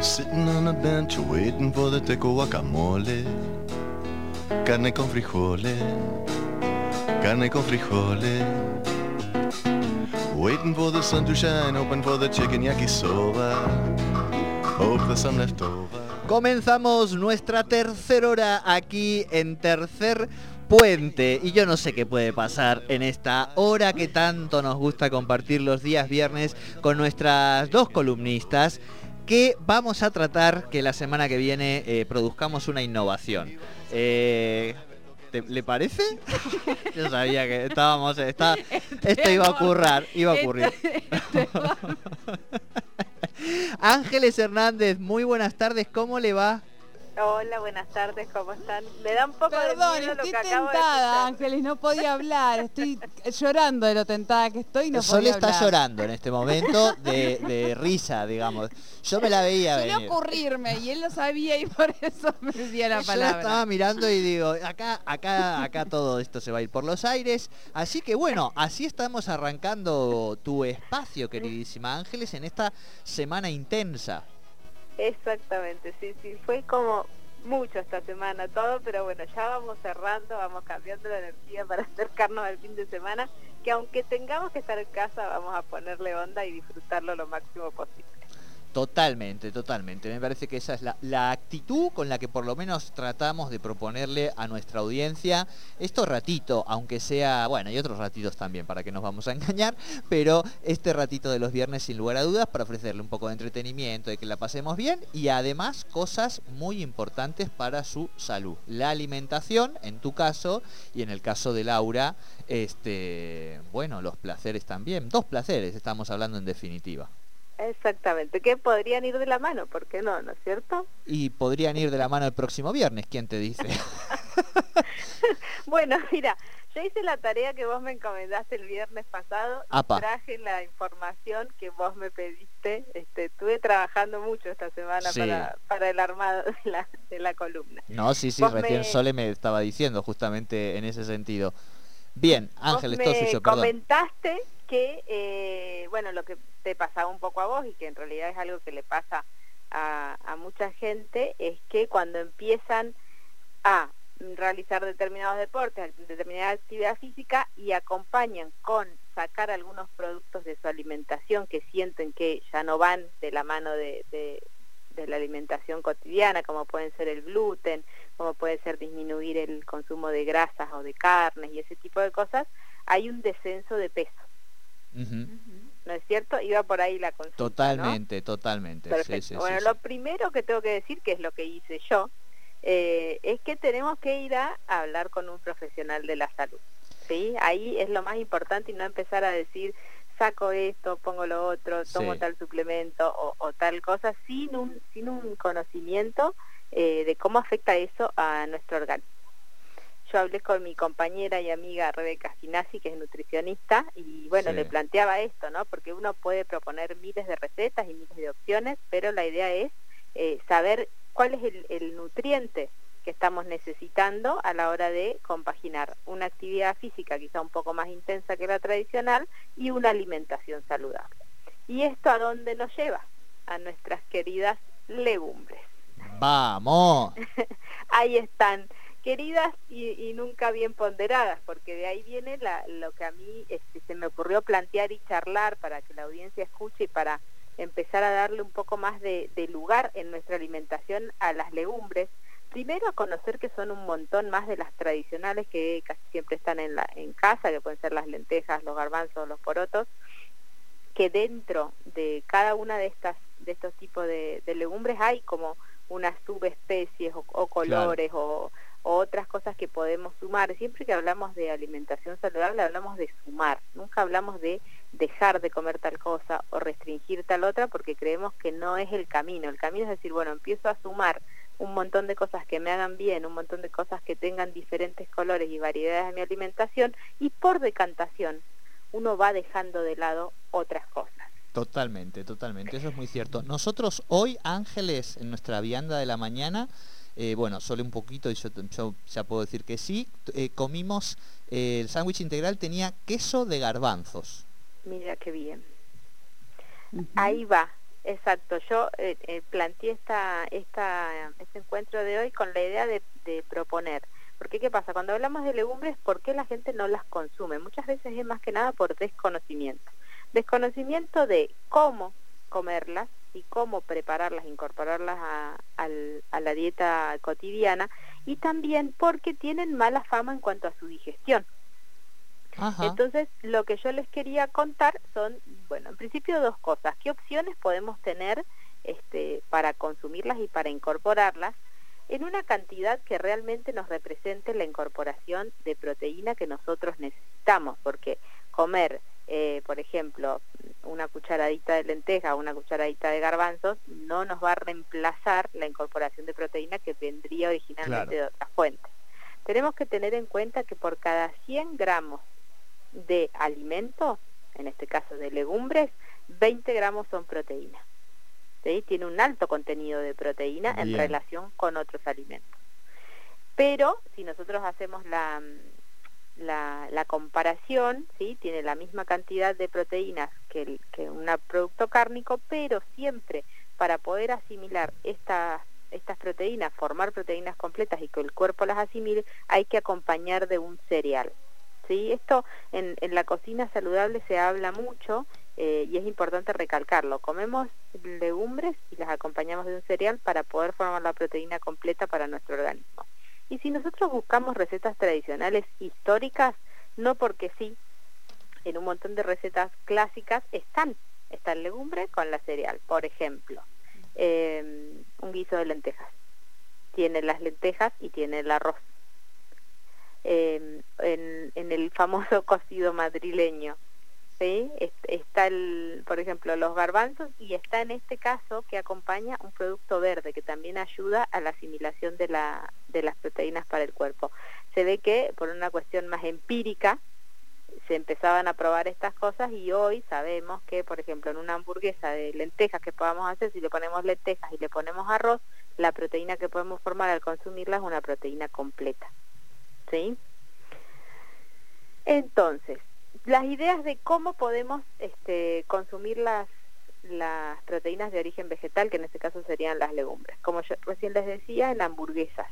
Sitting on a bench waiting for the teco guacamole. Carne con frijoles, carne con frijoles. Waiting for the sun to shine, hoping for the chicken yakisoba. Hope there's some left over. Comenzamos nuestra tercera hora aquí en Tercer Puente y yo no sé qué puede pasar en esta hora que tanto nos gusta compartir los días viernes con nuestras dos columnistas que vamos a tratar que la semana que viene eh, produzcamos una innovación. Eh, ¿te- ¿Le parece? Yo sabía que estábamos, está, esto iba a ocurrir, iba a ocurrir. Ángeles Hernández, muy buenas tardes, ¿cómo le va? Hola, buenas tardes, ¿cómo están? Me da un poco Perdón, de miedo lo estoy que acabo de tentada. Ángeles, no podía hablar. Estoy llorando de lo tentada que estoy no Sol podía está hablar. llorando en este momento de, de risa, digamos. Yo me la veía Suele venir. ocurrirme y él lo sabía y por eso me decía la Yo la estaba palabra. mirando y digo, acá, acá, acá todo esto se va a ir por los aires. Así que bueno, así estamos arrancando tu espacio, queridísima Ángeles, en esta semana intensa. Exactamente, sí, sí, fue como mucho esta semana todo, pero bueno, ya vamos cerrando, vamos cambiando la energía para acercarnos al fin de semana, que aunque tengamos que estar en casa, vamos a ponerle onda y disfrutarlo lo máximo posible. Totalmente, totalmente. Me parece que esa es la, actitud con la que por lo menos tratamos de proponerle a nuestra audiencia estos ratito, aunque sea, bueno, y otros ratitos también, para que nos vamos a engañar, pero este ratito de los viernes sin lugar a dudas para ofrecerle un poco de entretenimiento, de que la pasemos bien y además cosas muy importantes para su salud. La alimentación, en tu caso, y en el caso de Laura, este, bueno, los placeres también. Dos placeres estamos hablando en definitiva. Exactamente, que podrían ir de la mano, ¿por qué no? ¿No es cierto? Y podrían ir de la mano el próximo viernes, ¿quién te dice? Bueno, mira, yo hice la tarea que vos me encomendaste el viernes pasado, y traje la información que vos me pediste, este, estuve trabajando mucho esta semana Sí. para, para el armado de la, de la columna. No, sí, sí, Vos recién me- Sole me estaba diciendo justamente en ese sentido. Bien, todo me suyo, perdón. comentaste que, eh, bueno, lo que te pasaba un poco a vos y que en realidad es algo que le pasa a, mucha gente, es que cuando empiezan a realizar determinados deportes, determinada actividad física y acompañan con sacar algunos productos de su alimentación que sienten que ya no van de la mano de la alimentación cotidiana, como pueden ser el gluten, como puede ser disminuir el consumo de grasas o de carnes y ese tipo de cosas, hay un descenso de peso, ¿no es cierto? Iba por ahí la consulta, ¿no? Totalmente, totalmente. sí, sí, bueno, sí. lo primero que tengo que decir, que es lo que hice yo, eh, es que tenemos que ir a hablar con un profesional de la salud. ¿sí? Ahí es lo más importante y no empezar a decir, saco esto, pongo lo otro, tomo tal suplemento o, o tal cosa, sin un, sin un conocimiento eh, de cómo afecta eso a nuestro organismo. Yo hablé con mi compañera y amiga Rebeca Ginasi, que es nutricionista, y bueno, Sí. le planteaba esto, ¿no? Porque uno puede proponer miles de recetas y miles de opciones, pero la idea es eh, saber cuál es el, el nutriente que estamos necesitando a la hora de compaginar una actividad física quizá un poco más intensa que la tradicional y una alimentación saludable. ¿Y esto a dónde nos lleva? A nuestras queridas legumbres. Vamos. Ahí están, queridas y, y nunca bien ponderadas, porque de ahí viene la- lo que a mí este, se me ocurrió plantear y charlar para que la audiencia escuche y para empezar a darle un poco más de, de lugar en nuestra alimentación a las legumbres. Primero a conocer que son un montón más de las tradicionales que casi siempre están en, la, en casa, que pueden ser las lentejas, los garbanzos, los porotos, que dentro de cada una de estas de estos tipos de, de legumbres hay como unas subespecies o, o colores o, otras cosas que podemos sumar. Siempre que hablamos de alimentación saludable hablamos de sumar, nunca hablamos de dejar de comer tal cosa o restringir tal otra porque creemos que no es el camino. El camino es decir, bueno, empiezo a sumar un montón de cosas que me hagan bien, un montón de cosas que tengan diferentes colores y variedades en mi alimentación y por decantación uno va dejando de lado otras cosas. Totalmente, totalmente. Eso es muy cierto. Nosotros hoy, Ángeles, en nuestra vianda de la mañana, eh, bueno, solo un poquito, y yo, yo ya puedo decir que sí, eh, comimos, eh, el sándwich integral tenía queso de garbanzos. Mira qué bien. Ahí va. Exacto, yo eh, eh, planteé esta, esta, este encuentro de hoy con la idea de, de, proponer. Porque ¿qué pasa? Cuando hablamos de legumbres, ¿por qué la gente no las consume? Muchas veces es más que nada por desconocimiento. Desconocimiento de cómo comerlas y cómo prepararlas, incorporarlas a, a la dieta cotidiana y también porque tienen mala fama en cuanto a su digestión. Entonces, lo que yo les quería contar son, bueno, en principio dos cosas. ¿Qué opciones podemos tener este, para consumirlas y para incorporarlas en una cantidad que realmente nos represente la incorporación de proteína que nosotros necesitamos? Porque comer, eh, por ejemplo, una cucharadita de lenteja o una cucharadita de garbanzos no nos va a reemplazar la incorporación de proteína que vendría originalmente de otra fuente. Tenemos que tener en cuenta que por cada 100 gramos de alimento, en este caso de legumbres, 20 gramos son proteínas. ¿sí? Tiene un alto contenido de proteína en relación con otros alimentos. Pero si nosotros hacemos la, la, comparación, ¿sí? tiene la misma cantidad de proteínas que, un producto cárnico, pero siempre para poder asimilar estas proteínas, formar proteínas completas y que el cuerpo las asimile, hay que acompañar de un cereal. ¿sí? Esto en, en la cocina saludable se habla mucho eh, y es importante recalcarlo. Comemos legumbres y las acompañamos de un cereal para poder formar la proteína completa para nuestro organismo. Y si nosotros buscamos recetas tradicionales históricas, no porque sí, en un montón de recetas clásicas están, está el legumbre con la cereal. Por ejemplo, eh, un guiso de lentejas. Tiene las lentejas y tiene el arroz en, en, el famoso cocido madrileño. ¿Sí? Está, el, por ejemplo, los garbanzos y está en este caso que acompaña un producto verde que también ayuda a la asimilación de, la, de las proteínas para el cuerpo. Se ve que por una cuestión más empírica se empezaban a probar estas cosas y hoy sabemos que, por ejemplo, en una hamburguesa de lentejas que podamos hacer, si le ponemos lentejas y le ponemos arroz, la proteína que podemos formar al consumirla es una proteína completa. ¿sí? Entonces, las ideas de cómo podemos este, consumir las, las proteínas de origen vegetal, que en este caso serían las legumbres. Como yo recién les decía, en hamburguesas.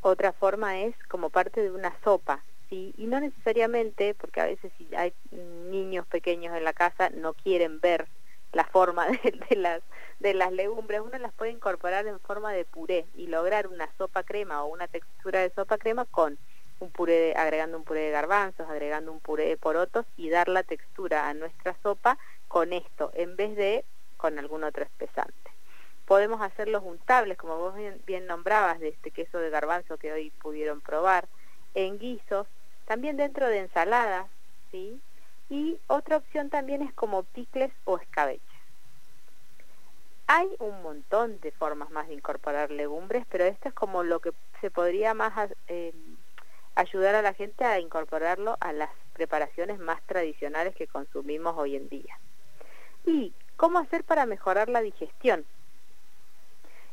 Otra forma es como parte de una sopa, ¿sí? Y no necesariamente, porque a veces si hay niños pequeños en la casa, no quieren ver la forma de, de, las, de las legumbres, uno las puede incorporar en forma de puré y lograr una sopa crema o una textura de sopa crema con un puré, agregando un puré de garbanzos, agregando un puré de porotos y dar la textura a nuestra sopa con esto, en vez de con algún otro espesante. Podemos hacerlos untables, como vos bien, nombrabas, de este queso de garbanzo que hoy pudieron probar, en guisos, también dentro de ensaladas, ¿sí? Y otra opción también es como picles o escabeches. Hay un montón de formas más de incorporar legumbres, pero esto es como lo que se podría más eh, ayudar a la gente a incorporarlo a las preparaciones más tradicionales que consumimos hoy en día. ¿Y cómo hacer para mejorar la digestión?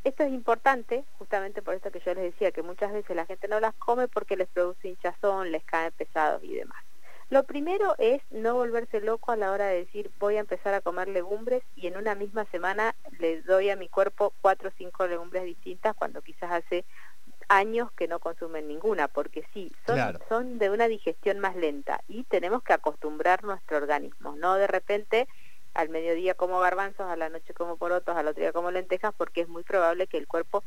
Esto es importante, justamente por esto que yo les decía, que muchas veces la gente no las come porque les produce hinchazón, les cae pesados y demás. Lo primero es no volverse loco a la hora de decir voy a empezar a comer legumbres y en una misma semana le doy a mi cuerpo cuatro o cinco legumbres distintas cuando quizás hace años que no consumen ninguna, porque sí, son, son de una digestión más lenta y tenemos que acostumbrar nuestro organismo, no de repente al mediodía como garbanzos, a la noche como porotos, al otro día como lentejas, porque es muy probable que el cuerpo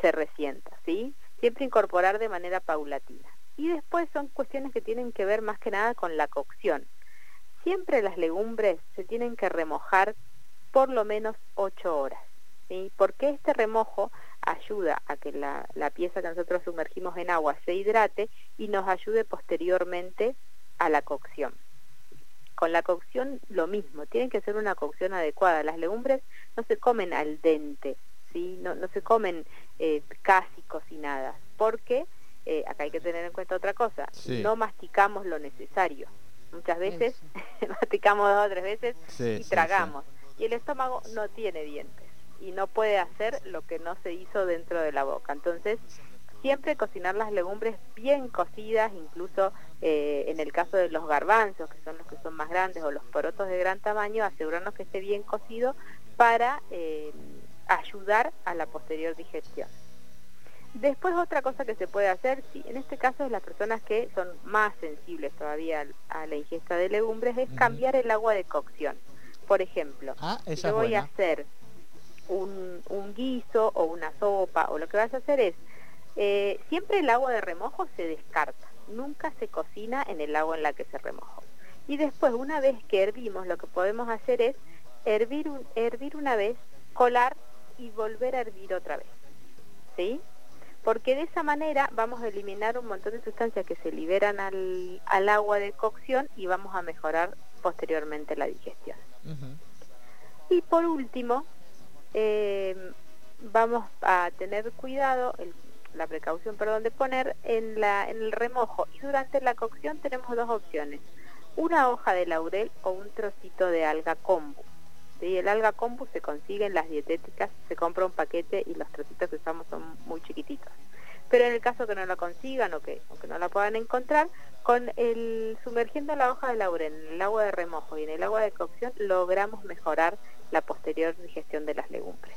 se resienta, ¿sí? Siempre incorporar de manera paulatina. Y después son cuestiones que tienen que ver más que nada con la cocción. Siempre las legumbres se tienen que remojar por lo menos 8 horas. ¿sí? Porque este remojo ayuda a que la, la pieza que nosotros sumergimos en agua se hidrate y nos ayude posteriormente a la cocción. Con la cocción lo mismo, tienen que ser una cocción adecuada. Las legumbres no se comen al dente, ¿sí? no, no se comen eh, casi cocinadas, porque eh, acá hay que tener en cuenta otra cosa, no masticamos lo necesario. Muchas veces masticamos dos o tres veces y tragamos. y el estómago no tiene dientes y no puede hacer lo que no se hizo dentro de la boca. Entonces, Siempre cocinar las legumbres bien cocidas, incluso eh, en el caso de los garbanzos, que son los que son más grandes, o los porotos de gran tamaño, asegurarnos que esté bien cocido para eh, ayudar a la posterior digestión. Después otra cosa que se puede hacer, sí, en este caso es las personas que son más sensibles todavía a la ingesta de legumbres, es cambiar el agua de cocción. Por ejemplo, ah, si voy a hacer un, guiso o una sopa o lo que vas a hacer es, eh, siempre el agua de remojo se descarta, nunca se cocina en el agua en la que se remojó. Y después, una vez que hervimos, lo que podemos hacer es hervir, hervir una vez, colar y volver a hervir otra vez. ¿Sí? porque de esa manera vamos a eliminar un montón de sustancias que se liberan al, agua de cocción y vamos a mejorar posteriormente la digestión. Y por último, eh, vamos a tener cuidado, la precaución, perdón, de poner en, la, en el remojo y durante la cocción tenemos dos opciones, una hoja de laurel o un trocito de alga kombu. ¿sí? El alga kombu se consigue en las dietéticas, se compra un paquete y los trocitos que usamos son muy chiquititos. Pero en el caso que no la consigan o que, no la puedan encontrar, con sumergiendo la hoja de laurel en el agua de remojo y en el agua de cocción logramos mejorar la posterior digestión de las legumbres.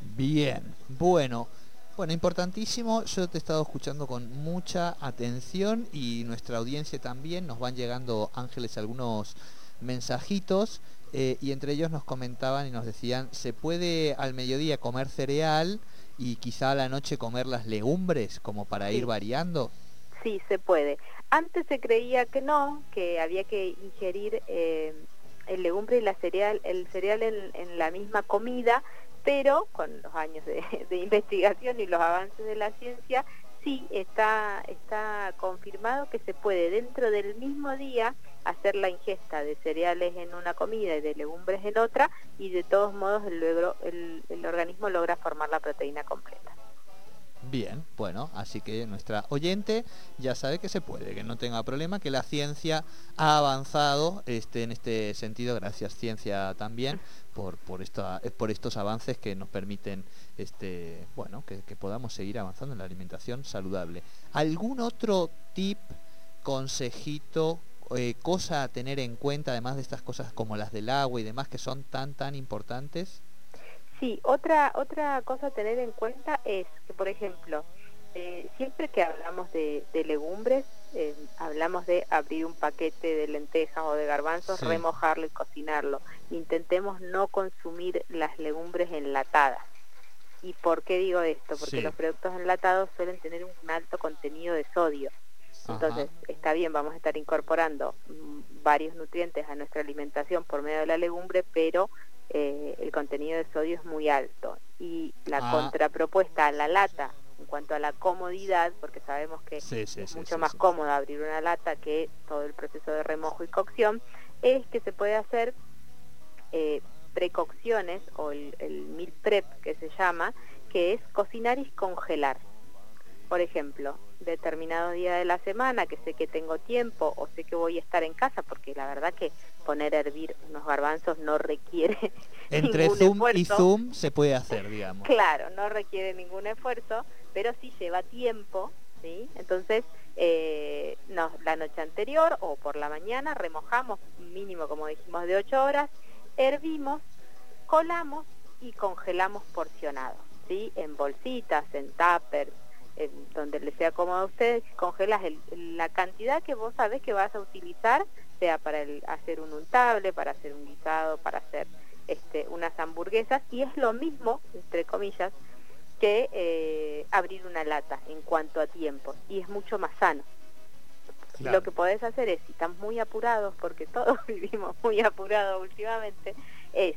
Bien, bueno. Bueno, importantísimo, yo te he estado escuchando con mucha atención y nuestra audiencia también, nos van llegando ángeles algunos mensajitos eh, y entre ellos nos comentaban y nos decían, ¿se puede al mediodía comer cereal y quizá a la noche comer las legumbres como para ir variando? Sí, se puede. Antes se creía que no, que había que ingerir eh, el legumbre y la cereal, el cereal en, la misma comida, pero con los años de, de investigación y los avances de la ciencia, sí está, está confirmado que se puede dentro del mismo día hacer la ingesta de cereales en una comida y de legumbres en otra y de todos modos el, el, organismo logra formar la proteína completa. Bien, bueno, así que nuestra oyente ya sabe que se puede, que no tenga problema, que la ciencia ha avanzado este, en este sentido, gracias ciencia también, por, por, esta, por estos avances que nos permiten este, bueno, que, que podamos seguir avanzando en la alimentación saludable. ¿Algún otro tip, consejito eh, cosa a tener en cuenta, además de estas cosas como las del agua y demás que son tan, tan importantes? Sí, otra, otra cosa a tener en cuenta es que, por ejemplo, eh, siempre que hablamos de, legumbres, eh, hablamos de abrir un paquete de lentejas o de garbanzos, remojarlo y cocinarlo. Intentemos no consumir las legumbres enlatadas. ¿Y por qué digo esto? Porque los productos enlatados suelen tener un alto contenido de sodio. Entonces, está bien, vamos a estar incorporando mm, varios nutrientes a nuestra alimentación por medio de la legumbre, pero eh, el contenido de sodio es muy alto. Y la ah. contrapropuesta a la lata, en cuanto a la comodidad, porque sabemos que es mucho más cómodo abrir una lata que todo el proceso de remojo y cocción, es que se puede hacer eh, precocciones o el, el meal prep que se llama, que es cocinar y congelar. Por ejemplo, determinado día de la semana que sé que tengo tiempo o sé que voy a estar en casa, porque la verdad que poner a hervir unos garbanzos no requiere entre Zoom y Zoom se puede hacer, digamos. Claro, no requiere ningún esfuerzo, pero sí lleva tiempo, ¿sí? Entonces, eh, la noche anterior o por la mañana remojamos, mínimo como dijimos de 8 horas, hervimos, colamos y congelamos porcionados, ¿sí? En bolsitas, en tuppers, donde le sea cómodo a ustedes, congelas la cantidad que vos sabés que vas a utilizar, sea para hacer un untable, para hacer un guisado, para hacer este, unas hamburguesas, y es lo mismo, entre comillas, que eh, abrir una lata en cuanto a tiempo, y es mucho más sano. Lo que podés hacer es, si están muy apurados, porque todos vivimos muy apurados últimamente, es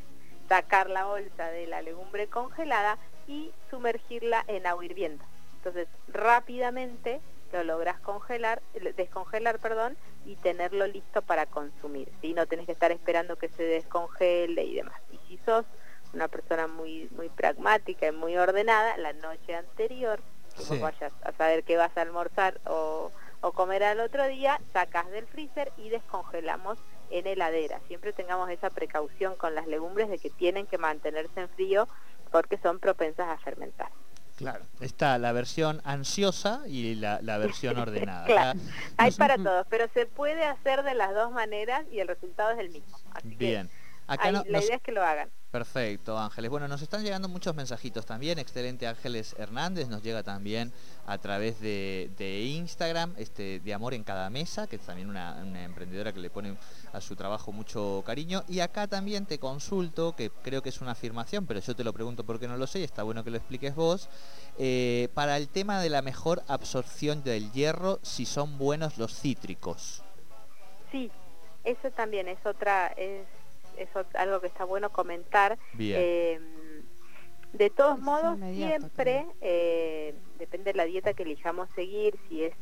sacar la bolsa de la legumbre congelada y sumergirla en agua hirviendo entonces, rápidamente lo logras congelar, descongelar, perdón, y tenerlo listo para consumir. ¿sí? No tenés que estar esperando que se descongele y demás. Y si sos una persona muy muy pragmática y muy ordenada, la noche anterior, que vayas a saber qué vas a almorzar o, o comer al otro día, sacas del freezer y descongelamos en heladera. Siempre tengamos esa precaución con las legumbres de que tienen que mantenerse en frío porque son propensas a fermentar. Claro, está la versión ansiosa y la, la versión ordenada. Claro. Hay para todos, pero se puede hacer de las dos maneras y el resultado es el mismo. Así que Bien. Acá ahí no- la nos- idea es que lo hagan. Perfecto, Ángeles. Bueno, nos están llegando muchos mensajitos también. Excelente Ángeles Hernández nos llega también a través de, de Instagram, este, de Amor en Cada Mesa, que es también una, una emprendedora que le pone a su trabajo mucho cariño. Y acá también te consulto, que creo que es una afirmación, pero yo te lo pregunto porque no lo sé y está bueno que lo expliques vos. eh, para el tema de la mejor absorción del hierro, si son buenos los cítricos. Sí, eso también es otra, es, es ot- algo que está bueno comentar. Bien. Eh, de todos Es modos, siempre eh, depende de la dieta que elijamos seguir, si es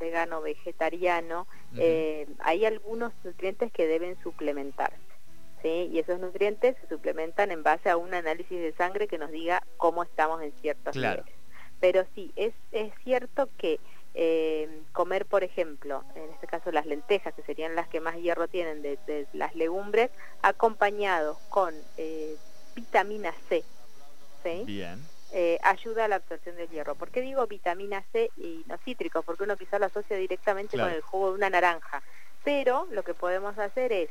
vegano o vegetariano, eh, hay algunos nutrientes que deben suplementarse. ¿sí? Y esos nutrientes se suplementan en base a un análisis de sangre que nos diga cómo estamos en ciertos Claro. niveles. Pero sí, es, es cierto que eh, comer, por ejemplo, en este caso las lentejas, que serían las que más hierro tienen de, de las legumbres, acompañados con eh, vitamina C, ¿sí? Bien. eh, ayuda a la absorción del hierro. ¿Por qué digo vitamina C y no cítricos? Porque uno quizás lo asocia directamente Claro. con el jugo de una naranja. Pero lo que podemos hacer es,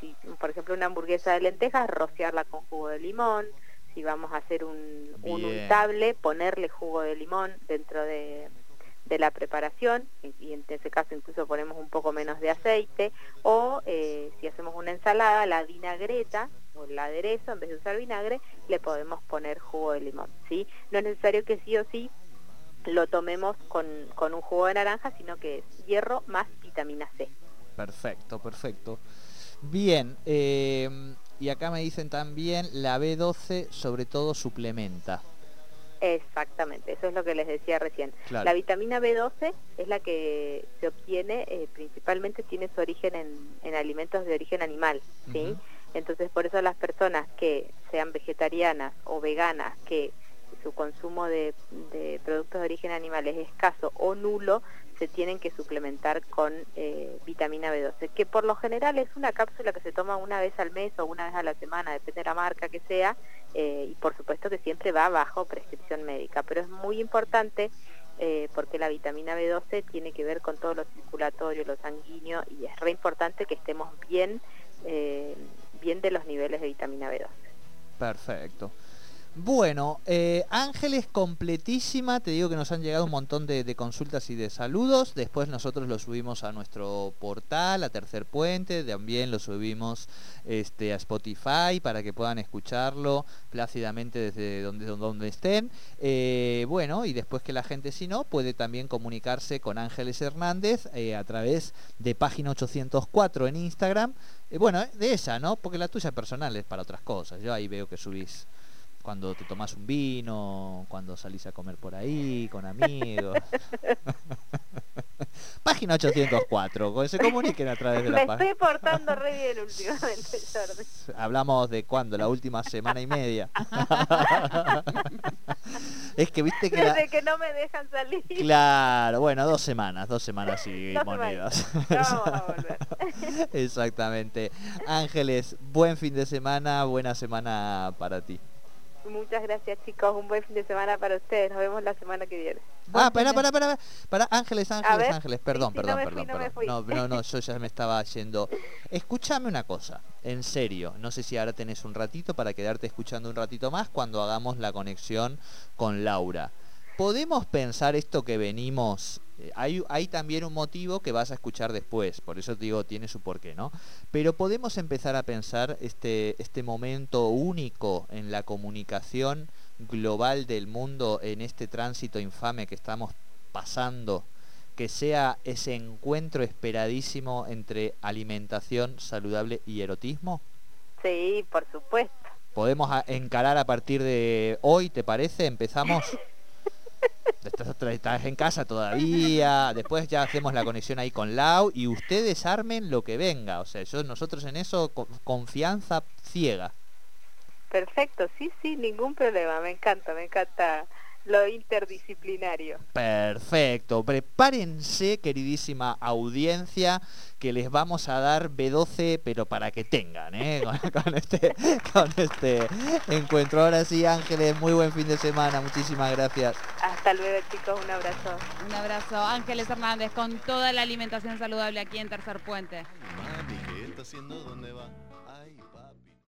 si por ejemplo una hamburguesa de lentejas, rociarla con jugo de limón. Si vamos a hacer un, un untable, ponerle jugo de limón dentro de, de la preparación y, en ese caso incluso ponemos un poco menos de aceite o eh, si hacemos una ensalada la vinagreta o el aderezo en vez de usar vinagre le podemos poner jugo de limón sí no es necesario que sí o sí lo tomemos con, con un jugo de naranja sino que es hierro más vitamina C Perfecto, perfecto. Bien, eh, y acá me dicen también la B12 sobre todo suplementa. Exactamente, eso es lo que les decía recién. Claro. La vitamina B12 es la que se obtiene, eh, principalmente tiene su origen en, en alimentos de origen animal, ¿sí? Entonces, por eso las personas que sean vegetarianas o veganas, que su consumo de, de productos de origen animal es escaso o nulo, se tienen que suplementar con eh, vitamina B12, que por lo general es una cápsula que se toma una vez al mes o una vez a la semana, depende de la marca que sea, eh, y por supuesto que siempre va bajo prescripción médica, pero es muy importante eh, porque la vitamina B12 tiene que ver con todo lo circulatorio, lo sanguíneo, y es re importante que estemos bien, eh, bien de los niveles de vitamina B12. Perfecto. Bueno, eh, Ángeles completísima, te digo que nos han llegado un montón de, consultas y de saludos, después nosotros lo subimos a nuestro portal, a Tercer Puente, también lo subimos este, a Spotify para que puedan escucharlo plácidamente desde donde, donde estén. Eh, bueno, y después que la gente si no, puede también comunicarse con Ángeles Hernández eh, a través de página 804 en Instagram. Eh, bueno, eh, de esa, ¿no? Porque la tuya personal es para otras cosas. Yo ahí veo que subís cuando te tomás un vino, cuando salís a comer por ahí, con amigos. página 804, que se comuniquen a través de la página. estoy portando re bien últimamente, Jordi. Hablamos de cuándo, la última semana y media. es que viste que la... Desde que no me dejan salir. Claro, bueno, dos semanas, dos semanas y Dos monedas. No vamos a volver. Exactamente. Ángeles, buen fin de semana, buena semana para ti. Muchas gracias chicos, un buen fin de semana para ustedes, nos vemos la semana que viene. Ah, pará, pará, pará, pará, Ángeles, Ángeles, Ángeles, perdón, sí, sí, perdón, no me perdón, fui, no me perdón. fui. No, no, no, yo ya me estaba yendo. Escúchame una cosa, en serio, no sé si ahora tenés un ratito para quedarte escuchando un ratito más cuando hagamos la conexión con Laura. ¿Podemos pensar esto que venimos? eh, Hay, hay también un motivo que vas a escuchar después, por eso te digo, tiene su porqué, ¿no? Pero podemos empezar a pensar este, este momento único en la comunicación global del mundo en este tránsito infame que estamos pasando, que sea ese encuentro esperadísimo entre alimentación saludable y erotismo? Sí, por supuesto. ¿Podemos encarar a partir de hoy, te parece? ¿Empezamos? Estás, en casa todavía, después ya hacemos la conexión ahí con Lau y ustedes armen lo que venga. O sea, yo, nosotros en eso, co- confianza ciega. Perfecto, sí, sí, ningún problema, me encanta, me encanta lo interdisciplinario. Perfecto. Prepárense, queridísima audiencia, que les vamos a dar B12, pero para que tengan, ¿eh? con, con este, con este encuentro. Ahora sí, Ángeles, muy buen fin de semana. Muchísimas gracias. Hasta luego, chicos. Un abrazo. Un abrazo. Ángeles Hernández con toda la alimentación saludable aquí en Tercer Puente. Mami, ¿qué está haciendo? ¿Dónde va?